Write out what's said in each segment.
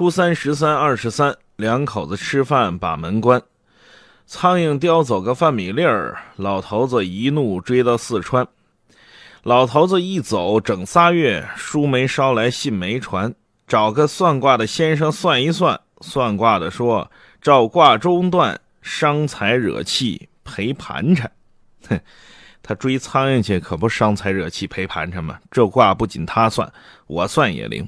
初三、十三、二十三，两口子吃饭把门关。苍蝇叼走个饭米粒儿，老头子一怒追到四川。老头子一走整仨月，书没捎来，信没传，找个算卦的先生算一算。算卦的说：“照卦中断，伤财惹气，赔盘缠。”哼，他追苍蝇去，可不伤财惹气赔盘缠吗？这卦不仅他算，我算也灵。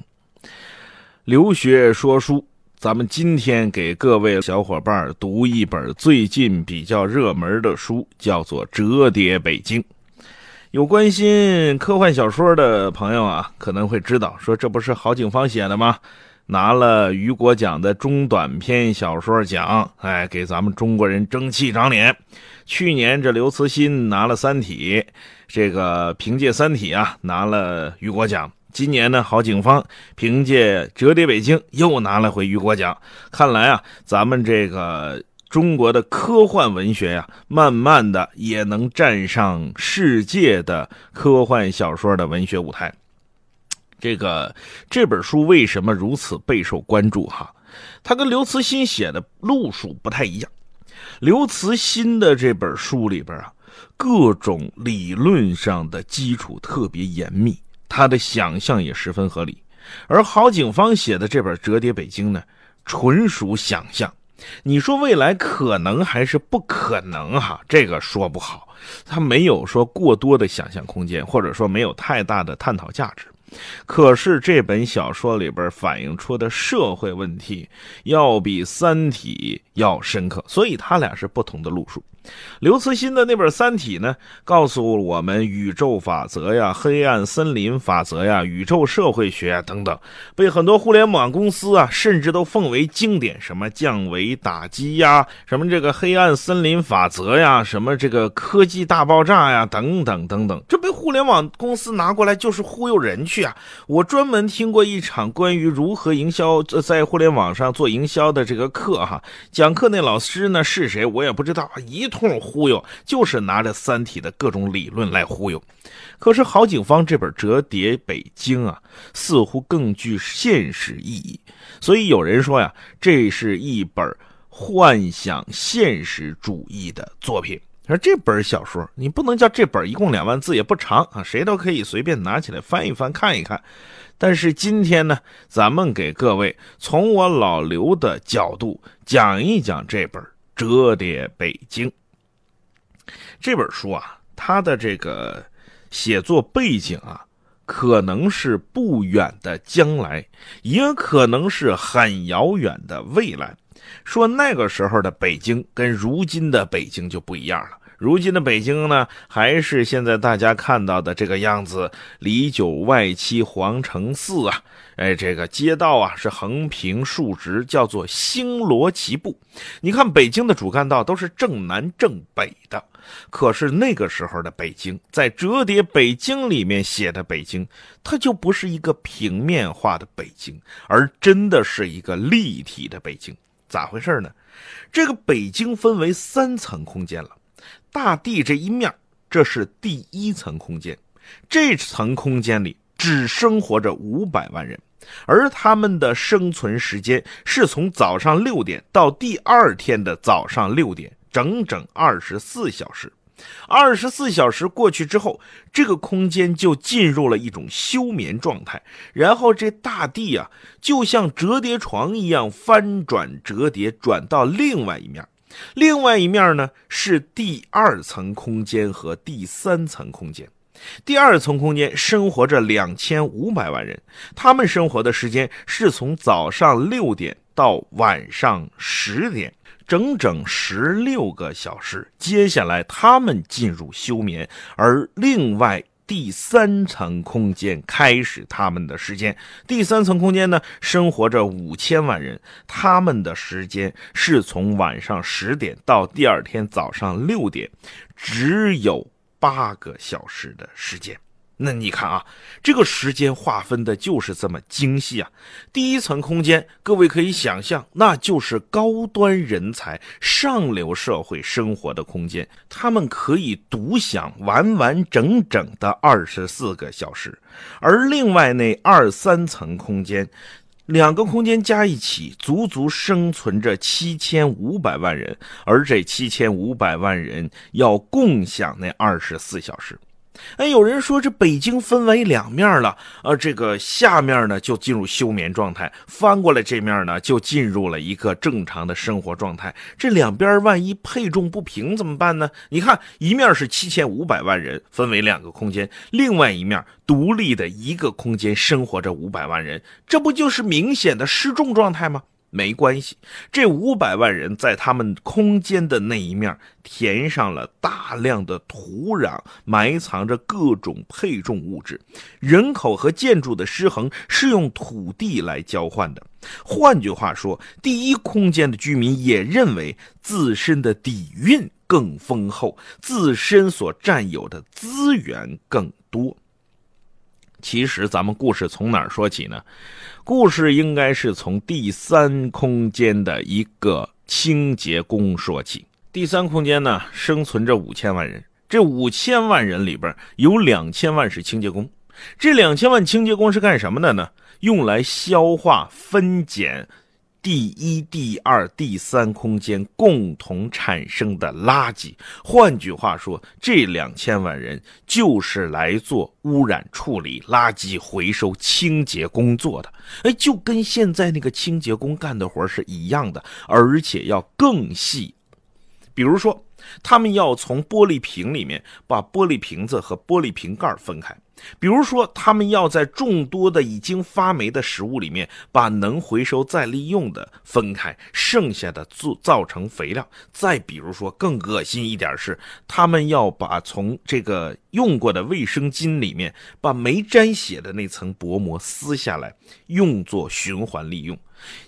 留学说书，咱们今天给各位小伙伴读一本最近比较热门的书，叫做《折叠北京》。有关心科幻小说的朋友啊，可能会知道，说这不是郝景芳写的吗？拿了雨果奖的中短篇小说奖，哎，给咱们中国人争气长脸。去年这刘慈欣拿了《三体》，这个凭借《三体》啊拿了雨果奖。今年呢，郝景芳凭借《折叠北京》又拿了回雨果奖。看来啊，咱们这个中国的科幻文学呀，慢慢的也能站上世界的科幻小说的文学舞台。这个这本书为什么如此备受关注？哈，它跟刘慈欣写的路数不太一样。刘慈欣的这本书里边啊，各种理论上的基础特别严密。他的想象也十分合理，而郝景芳写的这本《折叠北京》呢，纯属想象。你说未来可能还是不可能？哈，这个说不好。他没有说过多的想象空间，或者说没有太大的探讨价值。可是这本小说里边反映出的社会问题，要比《三体》要深刻，所以他俩是不同的路数。刘慈欣的那本《三体》呢，告诉我们宇宙法则呀、黑暗森林法则呀、宇宙社会学啊等等，被很多互联网公司啊，甚至都奉为经典。什么降维打击呀，什么这个黑暗森林法则呀，什么这个科技大爆炸呀，等等等等，这被互联网公司拿过来就是忽悠人去啊！我专门听过一场关于如何营销在互联网上做营销的这个课哈，讲课那老师呢是谁我也不知道，一。通忽悠，就是拿着《三体》的各种理论来忽悠。可是郝景芳这本《折叠北京》啊，似乎更具现实意义。所以有人说呀，这是一本幻想现实主义的作品。而这本小说，你不能叫这本一共两万字，也不长啊，谁都可以随便拿起来翻一翻看一看。但是今天呢，咱们给各位从我老刘的角度讲一讲这本《折叠北京》。这本书啊，它的这个写作背景啊，可能是不远的将来，也可能是很遥远的未来。说那个时候的北京跟如今的北京就不一样了。如今的北京呢，还是现在大家看到的这个样子，里九外七，皇城四啊，哎，这个街道啊是横平竖直，叫做星罗棋布。你看北京的主干道都是正南正北的，可是那个时候的北京，在《折叠北京》里面写的北京，它就不是一个平面化的北京，而真的是一个立体的北京。咋回事呢？这个北京分为三层空间了。大地这一面，这是第一层空间，这层空间里只生活着五百万人，而他们的生存时间是从早上六点到第二天的早上六点，整整二十四小时。二十四小时过去之后，这个空间就进入了一种休眠状态，然后这大地啊，就像折叠床一样翻转折叠，转到另外一面。另外一面呢是第二层空间和第三层空间。第二层空间生活着两千五百万人，他们生活的时间是从早上六点到晚上十点，整整十六个小时。接下来他们进入休眠，而另外。第三层空间开始他们的时间。第三层空间呢，生活着五千万人，他们的时间是从晚上十点到第二天早上六点，只有八个小时的时间。那你看啊，这个时间划分的就是这么精细啊！第一层空间，各位可以想象，那就是高端人才、上流社会生活的空间，他们可以独享完完整整的二十四个小时。而另外那二三层空间，两个空间加一起，足足生存着七千五百万人，而这七千五百万人要共享那二十四小时。哎，有人说这北京分为两面了，呃，这个下面呢就进入休眠状态，翻过来这面呢就进入了一个正常的生活状态。这两边万一配重不平怎么办呢？你看，一面是七千五百万人分为两个空间，另外一面独立的一个空间生活着五百万人，这不就是明显的失重状态吗？没关系，这五百万人在他们空间的那一面填上了大量的土壤，埋藏着各种配重物质。人口和建筑的失衡是用土地来交换的。换句话说，第一空间的居民也认为自身的底蕴更丰厚，自身所占有的资源更多。其实，咱们故事从哪儿说起呢？故事应该是从第三空间的一个清洁工说起。第三空间呢，生存着五千万人，这五千万人里边有两千万是清洁工。这两千万清洁工是干什么的呢？用来消化、分拣。第一、第二、第三空间共同产生的垃圾，换句话说，这两千万人就是来做污染处理、垃圾回收、清洁工作的。哎，就跟现在那个清洁工干的活是一样的，而且要更细。比如说，他们要从玻璃瓶里面把玻璃瓶子和玻璃瓶盖分开。比如说，他们要在众多的已经发霉的食物里面，把能回收再利用的分开，剩下的做造成肥料。再比如说，更恶心一点是，他们要把从这个用过的卫生巾里面，把没沾血的那层薄膜撕下来，用作循环利用。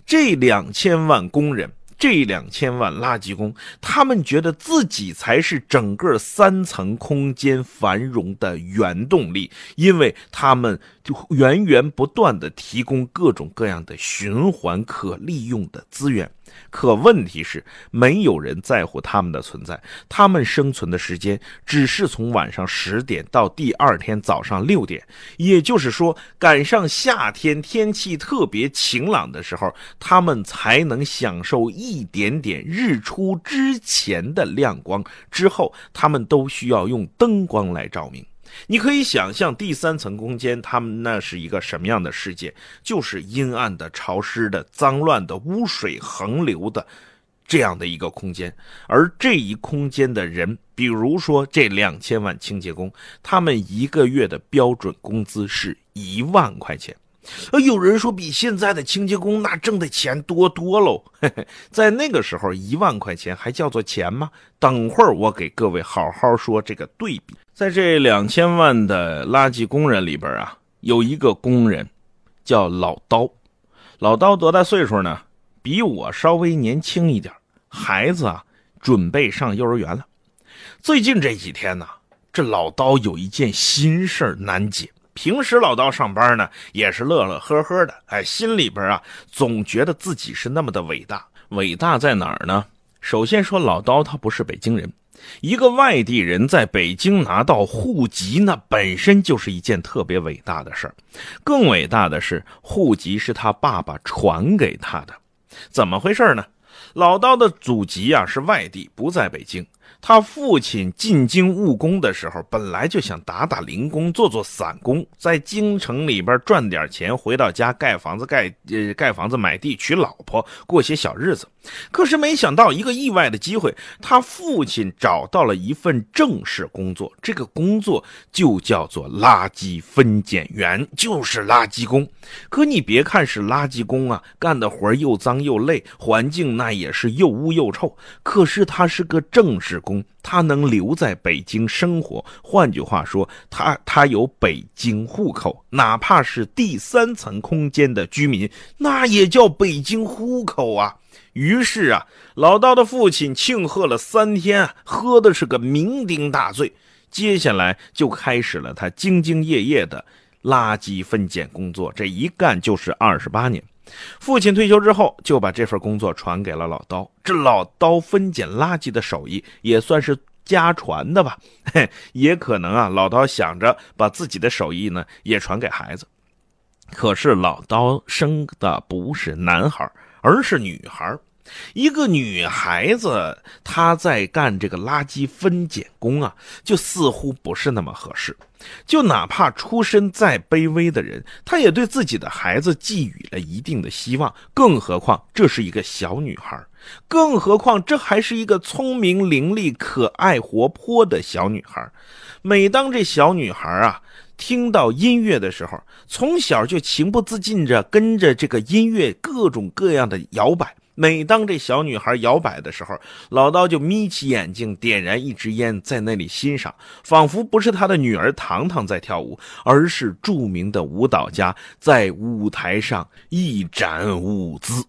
这两千万工人。这两千万垃圾工，他们觉得自己才是整个三层空间繁荣的原动力，因为他们就源源不断的提供各种各样的循环可利用的资源。可问题是，没有人在乎他们的存在。他们生存的时间只是从晚上十点到第二天早上六点，也就是说，赶上夏天天气特别晴朗的时候，他们才能享受一点点日出之前的亮光。之后，他们都需要用灯光来照明。你可以想象第三层空间，他们那是一个什么样的世界？就是阴暗的、潮湿的、脏乱的、污水横流的这样的一个空间。而这一空间的人，比如说这两千万清洁工，他们一个月的标准工资是一万块钱。呃，有人说比现在的清洁工那挣的钱多多喽。在那个时候，一万块钱还叫做钱吗？等会儿我给各位好好说这个对比。在这两千万的垃圾工人里边啊，有一个工人叫老刀。老刀多大岁数呢？比我稍微年轻一点，孩子啊准备上幼儿园了。最近这几天呢，这老刀有一件心事难解。平时老刀上班呢，也是乐乐呵呵的，哎，心里边啊，总觉得自己是那么的伟大。伟大在哪儿呢？首先说，老刀他不是北京人，一个外地人在北京拿到户籍，那本身就是一件特别伟大的事儿。更伟大的是，户籍是他爸爸传给他的。怎么回事呢？老刀的祖籍啊是外地，不在北京。他父亲进京务工的时候，本来就想打打零工，做做散工，在京城里边赚点钱，回到家盖房子、盖呃盖房子、买地、娶老婆，过些小日子。可是没想到一个意外的机会，他父亲找到了一份正式工作，这个工作就叫做垃圾分拣员，就是垃圾工。可你别看是垃圾工啊，干的活又脏又累，环境那也是又污又臭。可是他是个正式工。他能留在北京生活，换句话说，他他有北京户口，哪怕是第三层空间的居民，那也叫北京户口啊。于是啊，老道的父亲庆贺了三天，喝的是个酩酊大醉。接下来就开始了他兢兢业业的垃圾分拣工作，这一干就是二十八年。父亲退休之后，就把这份工作传给了老刀。这老刀分拣垃圾的手艺也算是家传的吧？也可能啊，老刀想着把自己的手艺呢也传给孩子。可是老刀生的不是男孩，而是女孩。一个女孩子，她在干这个垃圾分拣工啊，就似乎不是那么合适。就哪怕出身再卑微的人，他也对自己的孩子寄予了一定的希望。更何况这是一个小女孩，更何况这还是一个聪明伶俐、可爱活泼的小女孩。每当这小女孩啊听到音乐的时候，从小就情不自禁着跟着这个音乐各种各样的摇摆。每当这小女孩摇摆的时候，老刀就眯起眼睛，点燃一支烟，在那里欣赏，仿佛不是他的女儿糖糖在跳舞，而是著名的舞蹈家在舞台上一展舞姿。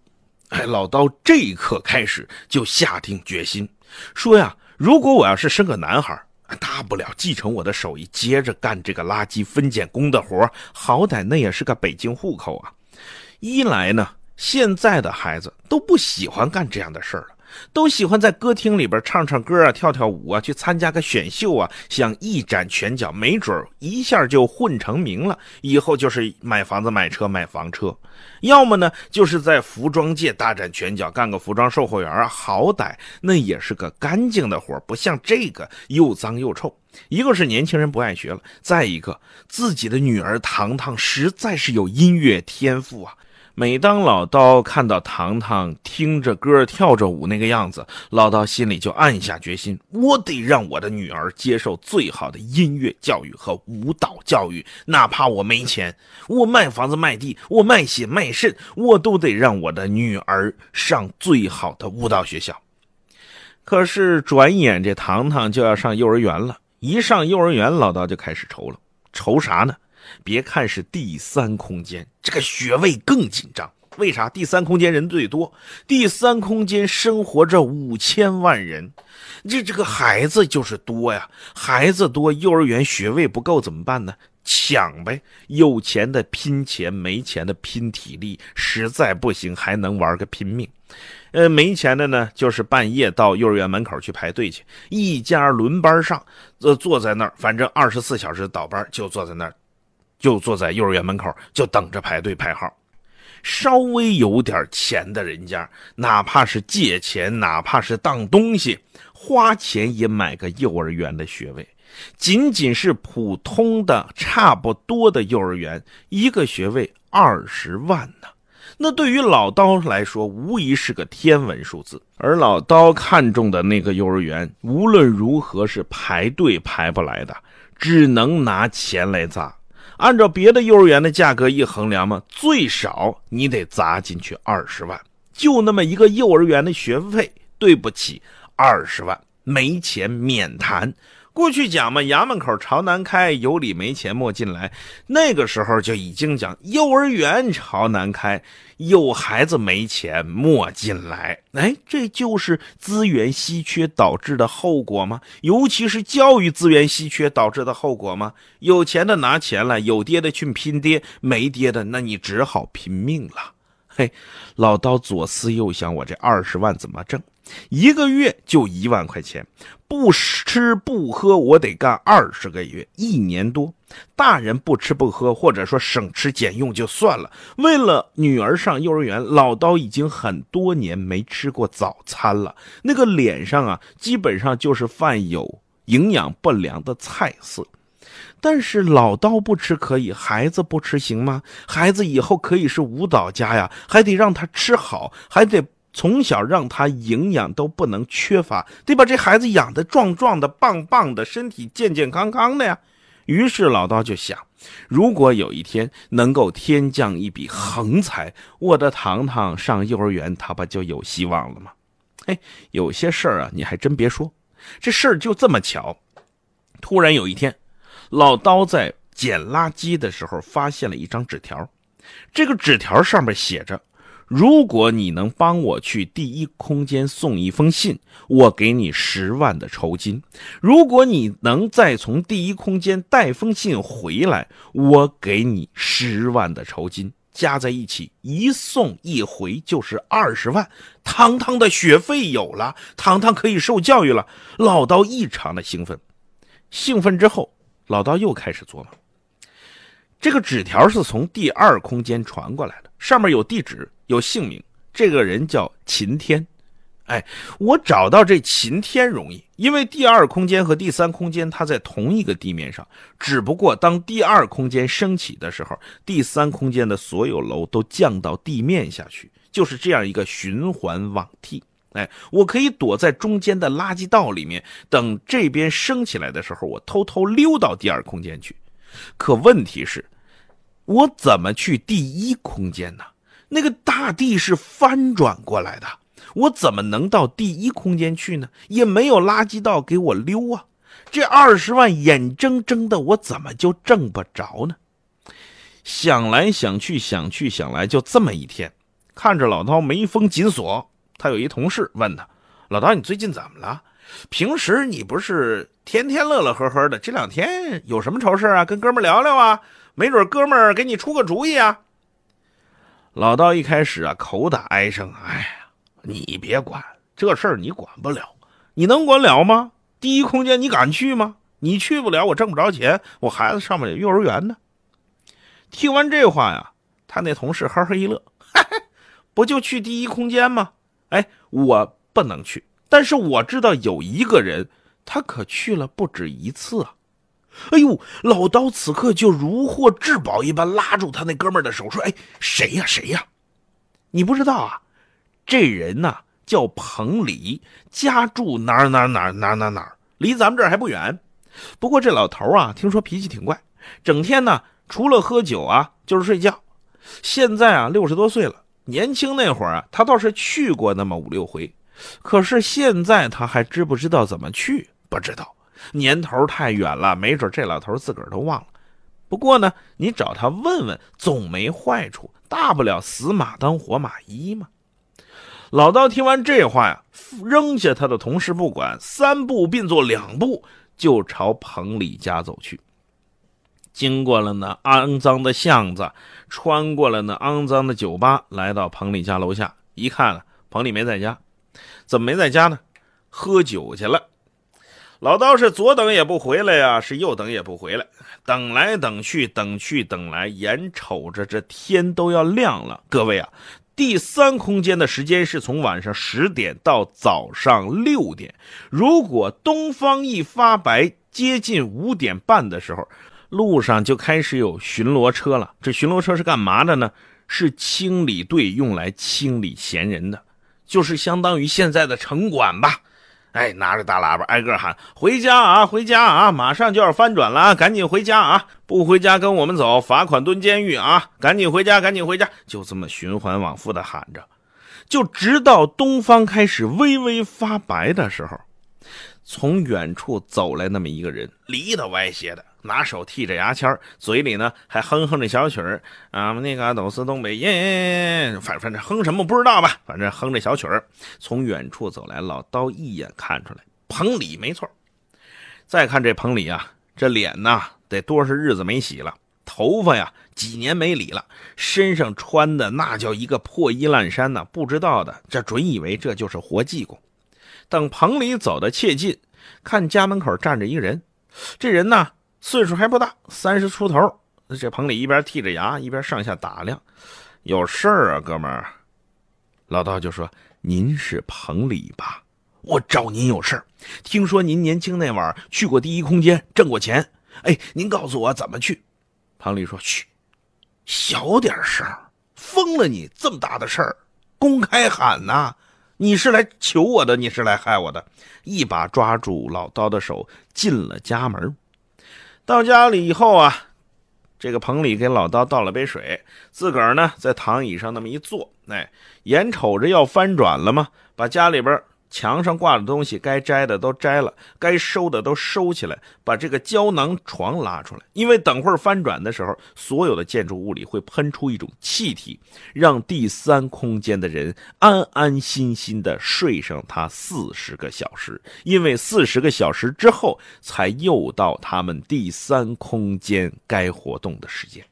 哎，老刀这一刻开始就下定决心，说呀，如果我要是生个男孩，大不了继承我的手艺，接着干这个垃圾分拣工的活，好歹那也是个北京户口啊。一来呢。现在的孩子都不喜欢干这样的事儿了，都喜欢在歌厅里边唱唱歌啊、跳跳舞啊，去参加个选秀啊，想一展拳脚，没准一下就混成名了。以后就是买房子、买车、买房车，要么呢就是在服装界大展拳脚，干个服装售货员啊，好歹那也是个干净的活，不像这个又脏又臭。一个是年轻人不爱学了，再一个自己的女儿糖糖实在是有音乐天赋啊。每当老刀看到糖糖听着歌跳着舞那个样子，老刀心里就暗下决心：我得让我的女儿接受最好的音乐教育和舞蹈教育，哪怕我没钱，我卖房子卖地，我卖血卖肾，我都得让我的女儿上最好的舞蹈学校。可是转眼这糖糖就要上幼儿园了，一上幼儿园，老刀就开始愁了，愁啥呢？别看是第三空间，这个学位更紧张。为啥？第三空间人最多，第三空间生活着五千万人，这这个孩子就是多呀。孩子多，幼儿园学位不够怎么办呢？抢呗。有钱的拼钱，没钱的拼体力，实在不行还能玩个拼命。呃，没钱的呢，就是半夜到幼儿园门口去排队去，一家轮班上，呃，坐在那儿，反正二十四小时倒班，就坐在那儿。就坐在幼儿园门口，就等着排队排号。稍微有点钱的人家，哪怕是借钱，哪怕是当东西，花钱也买个幼儿园的学位。仅仅是普通的、差不多的幼儿园，一个学位二十万呢。那对于老刀来说，无疑是个天文数字。而老刀看中的那个幼儿园，无论如何是排队排不来的，只能拿钱来砸。按照别的幼儿园的价格一衡量嘛，最少你得砸进去二十万，就那么一个幼儿园的学费，对不起，二十万没钱免谈。过去讲嘛，衙门口朝南开，有理没钱莫进来。那个时候就已经讲幼儿园朝南开，有孩子没钱莫进来。哎，这就是资源稀缺导致的后果吗？尤其是教育资源稀缺导致的后果吗？有钱的拿钱了，有爹的去拼爹，没爹的那你只好拼命了。嘿，老刀左思右想，我这二十万怎么挣？一个月就一万块钱，不吃不喝，我得干二十个月，一年多。大人不吃不喝，或者说省吃俭用就算了。为了女儿上幼儿园，老刀已经很多年没吃过早餐了。那个脸上啊，基本上就是犯有营养不良的菜色。但是老刀不吃可以，孩子不吃行吗？孩子以后可以是舞蹈家呀，还得让他吃好，还得。从小让他营养都不能缺乏，得把这孩子养得壮壮的、棒棒的，身体健健康康的呀。于是老刀就想，如果有一天能够天降一笔横财，我的糖糖上幼儿园，他不就有希望了吗？哎，有些事儿啊，你还真别说，这事儿就这么巧。突然有一天，老刀在捡垃圾的时候发现了一张纸条，这个纸条上面写着。如果你能帮我去第一空间送一封信，我给你十万的酬金；如果你能再从第一空间带封信回来，我给你十万的酬金。加在一起，一送一回就是二十万。糖糖的学费有了，糖糖可以受教育了。老刀异常的兴奋，兴奋之后，老道又开始琢磨。这个纸条是从第二空间传过来的，上面有地址，有姓名。这个人叫秦天。哎，我找到这秦天容易，因为第二空间和第三空间它在同一个地面上，只不过当第二空间升起的时候，第三空间的所有楼都降到地面下去，就是这样一个循环往替。哎，我可以躲在中间的垃圾道里面，等这边升起来的时候，我偷偷溜到第二空间去。可问题是，我怎么去第一空间呢？那个大地是翻转过来的，我怎么能到第一空间去呢？也没有垃圾道给我溜啊！这二十万眼睁睁的，我怎么就挣不着呢？想来想去，想去想来，就这么一天，看着老刀眉峰紧锁。他有一同事问他：“老道，你最近怎么了？平时你不是天天乐乐呵呵的，这两天有什么愁事啊？跟哥们聊聊啊，没准哥们给你出个主意啊。”老道一开始啊，口打哀声：“哎呀，你别管这事儿，你管不了，你能管了吗？第一空间你敢去吗？你去不了，我挣不着钱，我孩子上不了幼儿园呢。”听完这话呀，他那同事呵呵一乐：“不就去第一空间吗？”哎，我不能去，但是我知道有一个人，他可去了不止一次啊！哎呦，老刀此刻就如获至宝一般，拉住他那哥们的手说：“哎，谁呀？谁呀？你不知道啊？这人呐叫彭礼，家住哪儿哪儿哪儿哪儿哪儿哪儿，离咱们这儿还不远。不过这老头啊，听说脾气挺怪，整天呢除了喝酒啊就是睡觉。现在啊六十多岁了。”年轻那会儿啊，他倒是去过那么五六回，可是现在他还知不知道怎么去？不知道，年头太远了，没准这老头自个儿都忘了。不过呢，你找他问问，总没坏处，大不了死马当活马医嘛。老道听完这话呀，扔下他的同事不管，三步并作两步，就朝彭里家走去。经过了那肮脏的巷子，穿过了那肮脏的酒吧，来到彭丽家楼下，一看，彭丽没在家，怎么没在家呢？喝酒去了。老道是左等也不回来呀，是右等也不回来，等来等去，等去等来，眼瞅着这天都要亮了。各位啊，第三空间的时间是从晚上十点到早上六点，如果东方一发白，接近五点半的时候。路上就开始有巡逻车了。这巡逻车是干嘛的呢？是清理队用来清理闲人的，就是相当于现在的城管吧。哎，拿着大喇叭挨个喊：“回家啊，回家啊！马上就要翻转了，赶紧回家啊！不回家跟我们走，罚款蹲监狱啊！赶紧回家，赶紧回家！”就这么循环往复的喊着，就直到东方开始微微发白的时候，从远处走来那么一个人，离得歪斜的。拿手剔着牙签嘴里呢还哼哼着小曲儿啊，那个都是东北人，反反正哼什么不知道吧，反正哼着小曲儿。从远处走来，老刀一眼看出来，彭里没错。再看这彭里啊，这脸呐得多少日子没洗了，头发呀几年没理了，身上穿的那叫一个破衣烂衫呐，不知道的这准以为这就是活济公。等彭里走到切近，看家门口站着一个人，这人呢。岁数还不大，三十出头。这彭里一边剔着牙，一边上下打量。有事儿啊，哥们儿。老道就说：“您是彭里吧？我找您有事儿。听说您年轻那晚去过第一空间，挣过钱。哎，您告诉我怎么去？”彭里说：“嘘，小点声，疯了你！这么大的事儿，公开喊呐！你是来求我的，你是来害我的？”一把抓住老刀的手，进了家门。到家里以后啊，这个彭里给老刀倒了杯水，自个儿呢在躺椅上那么一坐，哎，眼瞅着要翻转了嘛，把家里边。墙上挂的东西，该摘的都摘了，该收的都收起来，把这个胶囊床拉出来。因为等会儿翻转的时候，所有的建筑物里会喷出一种气体，让第三空间的人安安心心的睡上他四十个小时。因为四十个小时之后，才又到他们第三空间该活动的时间。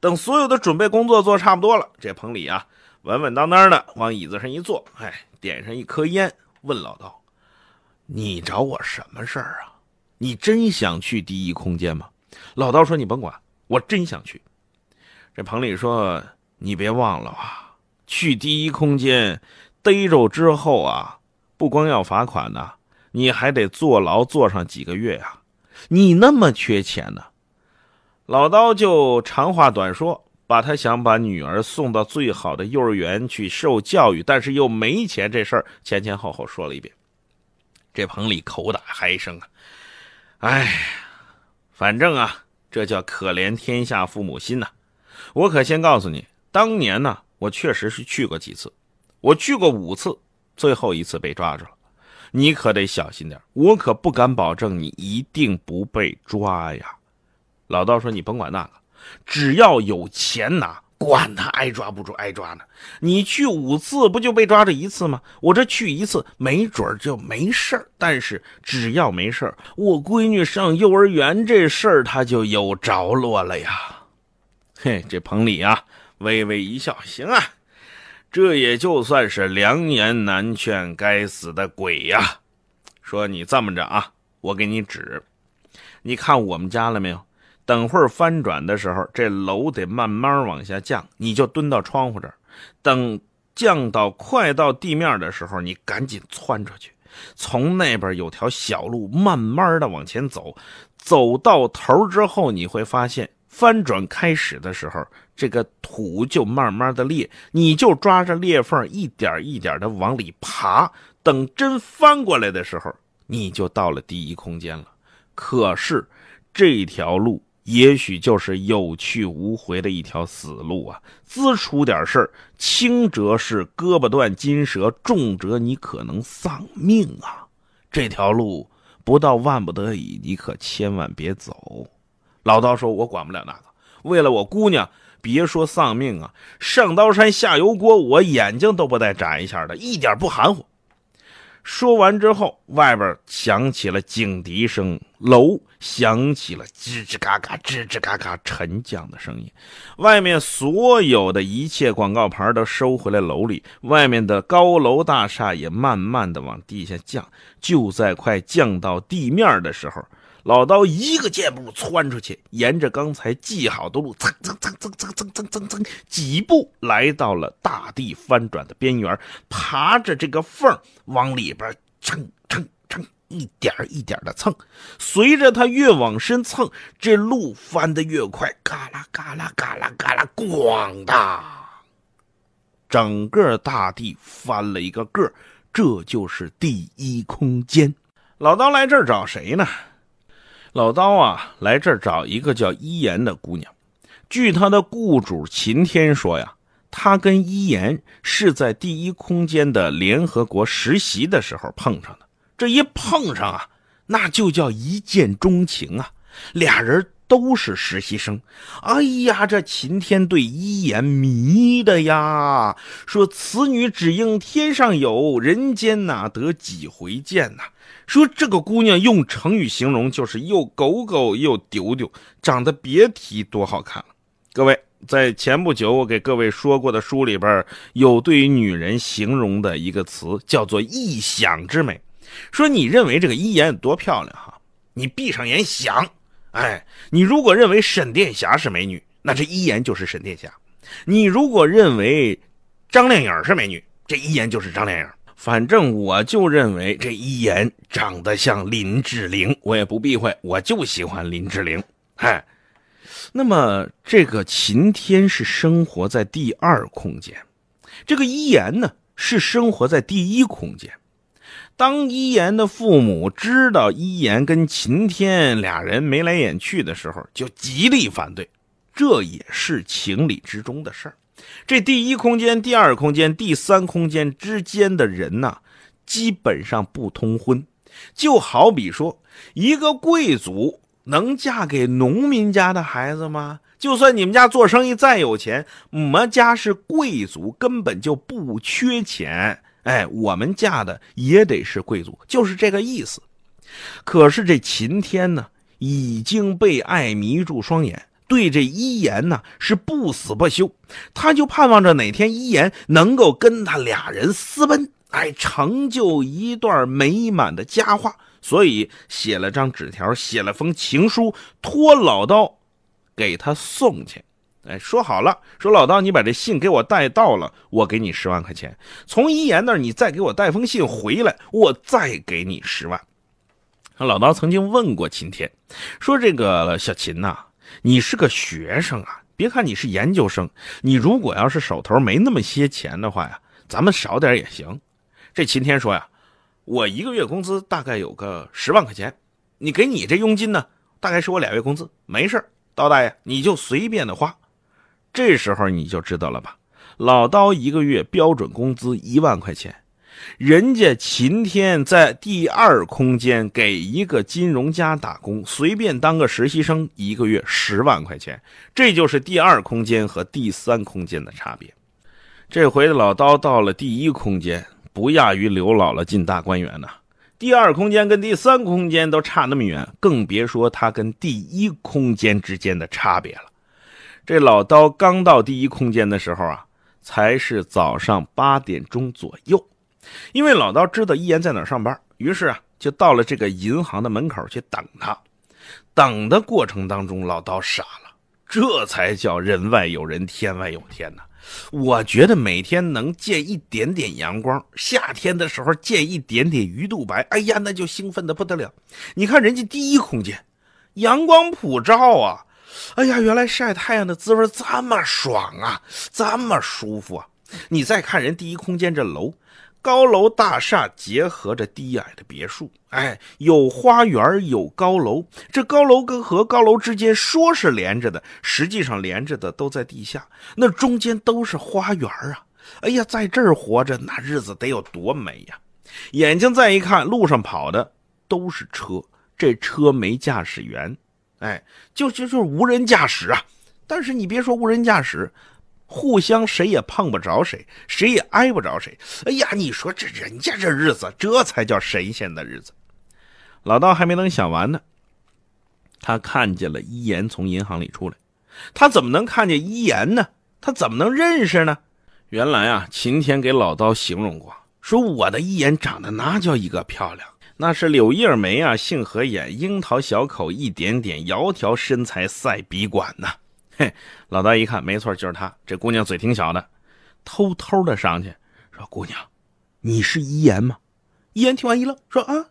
等所有的准备工作做差不多了，这棚里啊，稳稳当当的往椅子上一坐，哎。点上一颗烟，问老道：“你找我什么事儿啊？你真想去第一空间吗？”老道说：“你甭管，我真想去。这彭丽说：“你别忘了啊，去第一空间逮着之后啊，不光要罚款呢，你还得坐牢坐上几个月呀。你那么缺钱呢？”老刀就长话短说，把他想把女儿送到最好的幼儿园去受教育，但是又没钱这事儿前前后后说了一遍。这彭丽口打嗨声啊！哎，反正啊，这叫可怜天下父母心呐！我可先告诉你，当年呢，我确实是去过几次，我去过五次，最后一次被抓住了。你可得小心点，我可不敢保证你一定不被抓呀。老道说：“你甭管那个，只要有钱拿，管他挨抓不住挨抓呢。你去五次不就被抓着一次吗？我这去一次，没准就没事儿。但是只要没事儿，我闺女上幼儿园这事儿，他就有着落了呀。”嘿，这彭丽啊，微微一笑：“行啊，这也就算是良言难劝，该死的鬼呀！说你这么着啊，我给你指，你看我们家了没有？”等会儿翻转的时候，这楼得慢慢往下降，你就蹲到窗户这儿，等降到快到地面的时候，你赶紧窜出去，从那边有条小路，慢慢的往前走，走到头之后，你会发现翻转开始的时候，这个土就慢慢的裂，你就抓着裂缝一点一点的往里爬，等真翻过来的时候，你就到了第一空间了。可是这条路。也许就是有去无回的一条死路啊！滋出点事儿，轻则是胳膊断筋折，重则你可能丧命啊！这条路不到万不得已，你可千万别走。老刀说：“我管不了那个，为了我姑娘，别说丧命啊，上刀山下油锅，我眼睛都不带眨一下的，一点不含糊。”说完之后，外边响起了警笛声，楼响起了吱吱嘎嘎、吱吱嘎嘎沉降的声音。外面所有的一切广告牌都收回来楼里，外面的高楼大厦也慢慢的往地下降。就在快降到地面的时候。老刀一个箭步窜出去，沿着刚才记好的路，蹭蹭蹭蹭蹭蹭蹭蹭蹭，几步来到了大地翻转的边缘，爬着这个缝往里边蹭蹭蹭，一点一点的蹭。随着他越往深蹭，这路翻得越快，嘎啦嘎啦嘎啦嘎啦，咣当，整个大地翻了一个个这就是第一空间。老刀来这儿找谁呢？老刀啊，来这儿找一个叫伊言的姑娘。据他的雇主秦天说呀，他跟伊言是在第一空间的联合国实习的时候碰上的。这一碰上啊，那就叫一见钟情啊，俩人。都是实习生，哎呀，这秦天对一言迷的呀，说此女只应天上有人间哪得几回见呐？说这个姑娘用成语形容就是又狗狗又丢丢，长得别提多好看了。各位在前不久我给各位说过的书里边，有对于女人形容的一个词叫做异想之美。说你认为这个一言有多漂亮哈？你闭上眼想。哎，你如果认为沈殿霞是美女，那这一言就是沈殿霞；你如果认为张靓颖是美女，这一言就是张靓颖。反正我就认为这一言长得像林志玲，我也不避讳，我就喜欢林志玲。哎，那么这个秦天是生活在第二空间，这个一言呢是生活在第一空间。当一言的父母知道一言跟秦天俩人眉来眼去的时候，就极力反对。这也是情理之中的事儿。这第一空间、第二空间、第三空间之间的人呐，基本上不通婚。就好比说，一个贵族能嫁给农民家的孩子吗？就算你们家做生意再有钱，我们家是贵族，根本就不缺钱。哎，我们嫁的也得是贵族，就是这个意思。可是这秦天呢，已经被爱迷住双眼，对这一言呢是不死不休。他就盼望着哪天一言能够跟他俩人私奔，哎，成就一段美满的佳话。所以写了张纸条，写了封情书，托老刀给他送去。哎，说好了，说老刀，你把这信给我带到了，我给你十万块钱。从一言那儿，你再给我带封信回来，我再给你十万。老刀曾经问过秦天，说这个小秦呐，你是个学生啊，别看你是研究生，你如果要是手头没那么些钱的话呀，咱们少点也行。这秦天说呀，我一个月工资大概有个十万块钱，你给你这佣金呢，大概是我俩月工资，没事刀大爷你就随便的花。这时候你就知道了吧？老刀一个月标准工资一万块钱，人家秦天在第二空间给一个金融家打工，随便当个实习生，一个月十万块钱，这就是第二空间和第三空间的差别。这回老刀到了第一空间，不亚于刘姥姥进大观园呐。第二空间跟第三空间都差那么远，更别说它跟第一空间之间的差别了。这老刀刚到第一空间的时候啊，才是早上八点钟左右。因为老刀知道一言在哪上班，于是啊，就到了这个银行的门口去等他。等的过程当中，老刀傻了，这才叫人外有人，天外有天呐！我觉得每天能见一点点阳光，夏天的时候见一点点鱼肚白，哎呀，那就兴奋的不得了。你看人家第一空间，阳光普照啊。哎呀，原来晒太阳的滋味这么爽啊，这么舒服啊！你再看人第一空间这楼，高楼大厦结合着低矮的别墅，哎，有花园有高楼，这高楼跟和高楼之间说是连着的，实际上连着的都在地下，那中间都是花园啊！哎呀，在这儿活着那日子得有多美呀！眼睛再一看，路上跑的都是车，这车没驾驶员。哎，就就就是无人驾驶啊！但是你别说无人驾驶，互相谁也碰不着谁，谁也挨不着谁。哎呀，你说这人家这日子，这才叫神仙的日子。老道还没能想完呢，他看见了一言从银行里出来。他怎么能看见一言呢？他怎么能认识呢？原来啊，秦天给老道形容过，说我的一言长得那叫一个漂亮。那是柳叶眉啊，杏核眼，樱桃小口，一点点窈窕身材，赛笔管呐。嘿，老大一看，没错，就是她。这姑娘嘴挺小的，偷偷的上去说：“姑娘，你是一言吗？”一言听完一愣，说：“啊，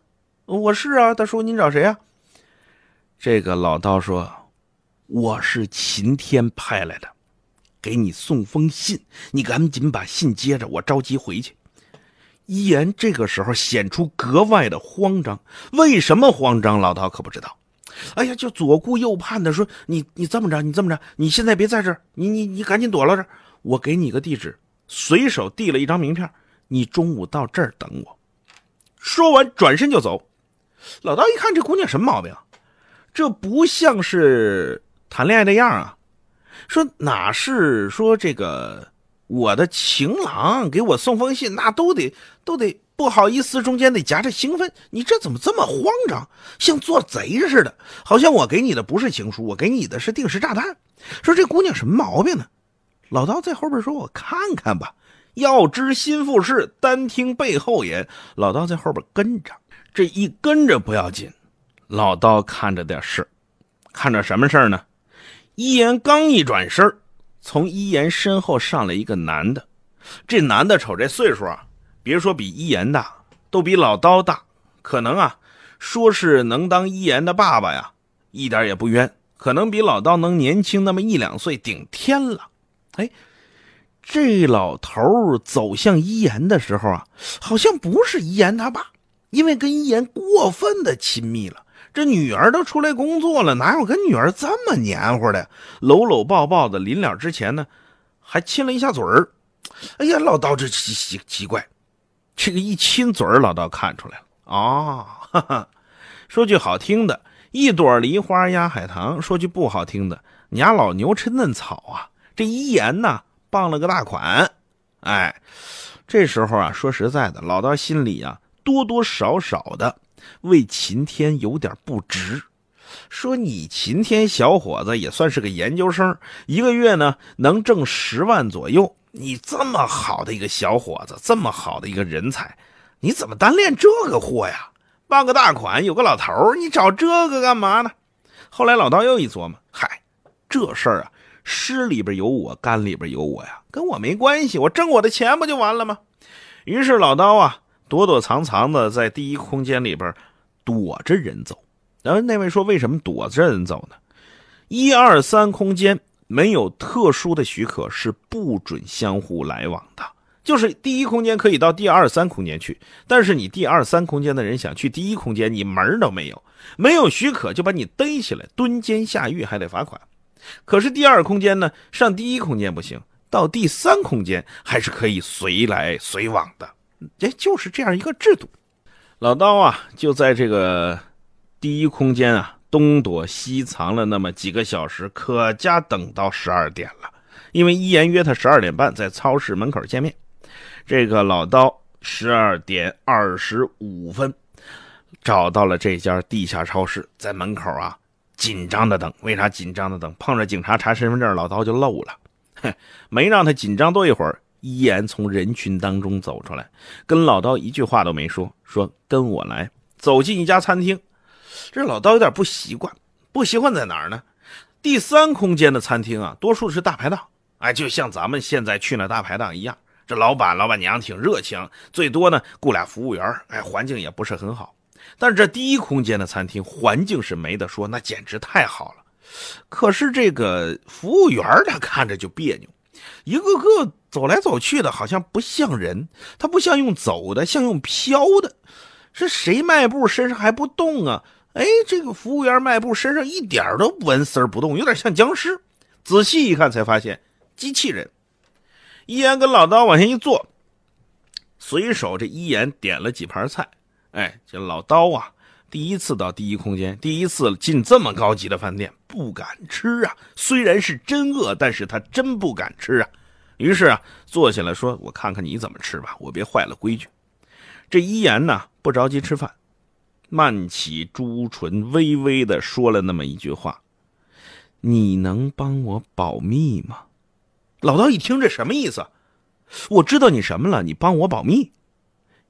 我是啊，大叔，您找谁啊？”这个老道说：“我是秦天派来的，给你送封信，你赶紧把信接着，我着急回去。”一言这个时候显出格外的慌张，为什么慌张？老道可不知道。哎呀，就左顾右盼的说：“你你这么着，你这么着，你现在别在这儿，你你你赶紧躲到这儿，我给你个地址。”随手递了一张名片，你中午到这儿等我。说完转身就走。老道一看这姑娘什么毛病？这不像是谈恋爱的样啊！说哪是说这个？我的情郎给我送封信，那都得都得不好意思，中间得夹着兴奋。你这怎么这么慌张，像做贼似的？好像我给你的不是情书，我给你的是定时炸弹。说这姑娘什么毛病呢？老刀在后边说：“我看看吧。要知心腹事，单听背后言。”老刀在后边跟着，这一跟着不要紧，老刀看着点事看着什么事呢？一言刚一转身从一言身后上来一个男的，这男的瞅这岁数啊，别说比一言大，都比老刀大。可能啊，说是能当一言的爸爸呀，一点也不冤。可能比老刀能年轻那么一两岁，顶天了。哎，这老头走向一言的时候啊，好像不是一言他爸，因为跟一言过分的亲密了。这女儿都出来工作了，哪有跟女儿这么黏糊的？搂搂抱抱的，临了之前呢，还亲了一下嘴儿。哎呀，老刀这奇奇奇怪，这个一亲嘴儿，老道看出来了啊。哈哈，说句好听的，一朵梨花压海棠；说句不好听的，你家老牛吃嫩草啊。这一言呢，傍了个大款。哎，这时候啊，说实在的，老道心里啊，多多少少的。为秦天有点不值，说你秦天小伙子也算是个研究生，一个月呢能挣十万左右。你这么好的一个小伙子，这么好的一个人才，你怎么单恋这个货呀？傍个大款，有个老头你找这个干嘛呢？后来老道又一琢磨，嗨，这事儿啊，诗里边有我，干里边有我呀，跟我没关系，我挣我的钱不就完了吗？于是老刀啊，躲躲藏藏的在第一空间里边躲着人走。然后那位说：“为什么躲着人走呢？一二三空间没有特殊的许可，是不准相互来往的。就是第一空间可以到第二三空间去，但是你第二三空间的人想去第一空间，你门都没有，没有许可就把你逮起来蹲监下狱，还得罚款。可是第二空间呢，上第一空间不行，到第三空间还是可以随来随往的。这就是这样一个制度。老刀啊，就在这个。”第一空间啊，东躲西藏了那么几个小时，可家等到十二点了。因为一言约他十二点半在超市门口见面。这个老刀十二点二十五分找到了这家地下超市，在门口啊紧张的等。为啥紧张的等？碰着警察查身份证，老刀就漏了。没让他紧张多一会儿，依然从人群当中走出来，跟老刀一句话都没说，说跟我来，走进一家餐厅。这老道有点不习惯，不习惯在哪儿呢？第三空间的餐厅啊，多数是大排档，哎，就像咱们现在去那大排档一样。这老板、老板娘挺热情，最多呢雇俩服务员，哎，环境也不是很好。但是这第一空间的餐厅环境是没得说，那简直太好了。可是这个服务员他看着就别扭，一个个走来走去的，好像不像人，他不像用走的，像用飘的。是谁迈步身上还不动啊？哎，这个服务员迈步身上一点都纹丝不动，有点像僵尸。仔细一看才发现，机器人。一言跟老刀往下一坐，随手这一言点了几盘菜。哎，这老刀啊，第一次到第一空间，第一次进这么高级的饭店，不敢吃啊。虽然是真饿，但是他真不敢吃啊。于是啊，坐下来说：“我看看你怎么吃吧，我别坏了规矩。”这一言呢，不着急吃饭，曼起朱唇，微微的说了那么一句话：“你能帮我保密吗？”老道一听，这什么意思？我知道你什么了，你帮我保密。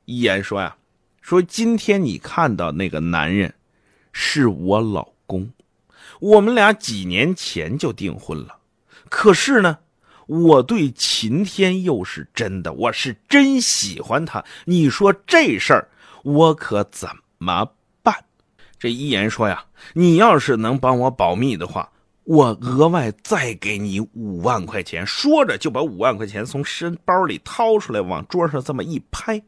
一言说呀：“说今天你看到那个男人，是我老公，我们俩几年前就订婚了，可是呢。”我对秦天佑是真的，我是真喜欢他。你说这事儿，我可怎么？这一言说呀，你要是能帮我保密的话，我额外再给你五万块钱。说着就把五万块钱从身包里掏出来，往桌上这么一拍。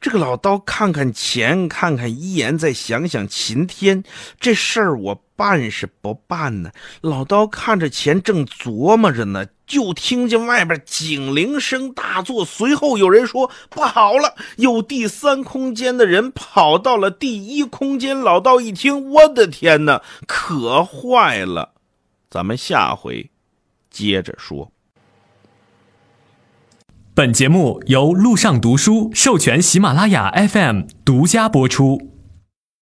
这个老刀看看钱，看看一言，再想想秦天，这事儿我办是不办呢？老刀看着钱，正琢磨着呢，就听见外边警铃声大作，随后有人说：“不好了，有第三空间的人跑到了第一空间。”老刀一听，我的天哪，可坏了！咱们下回接着说。本节目由路上读书授权喜马拉雅 FM 独家播出。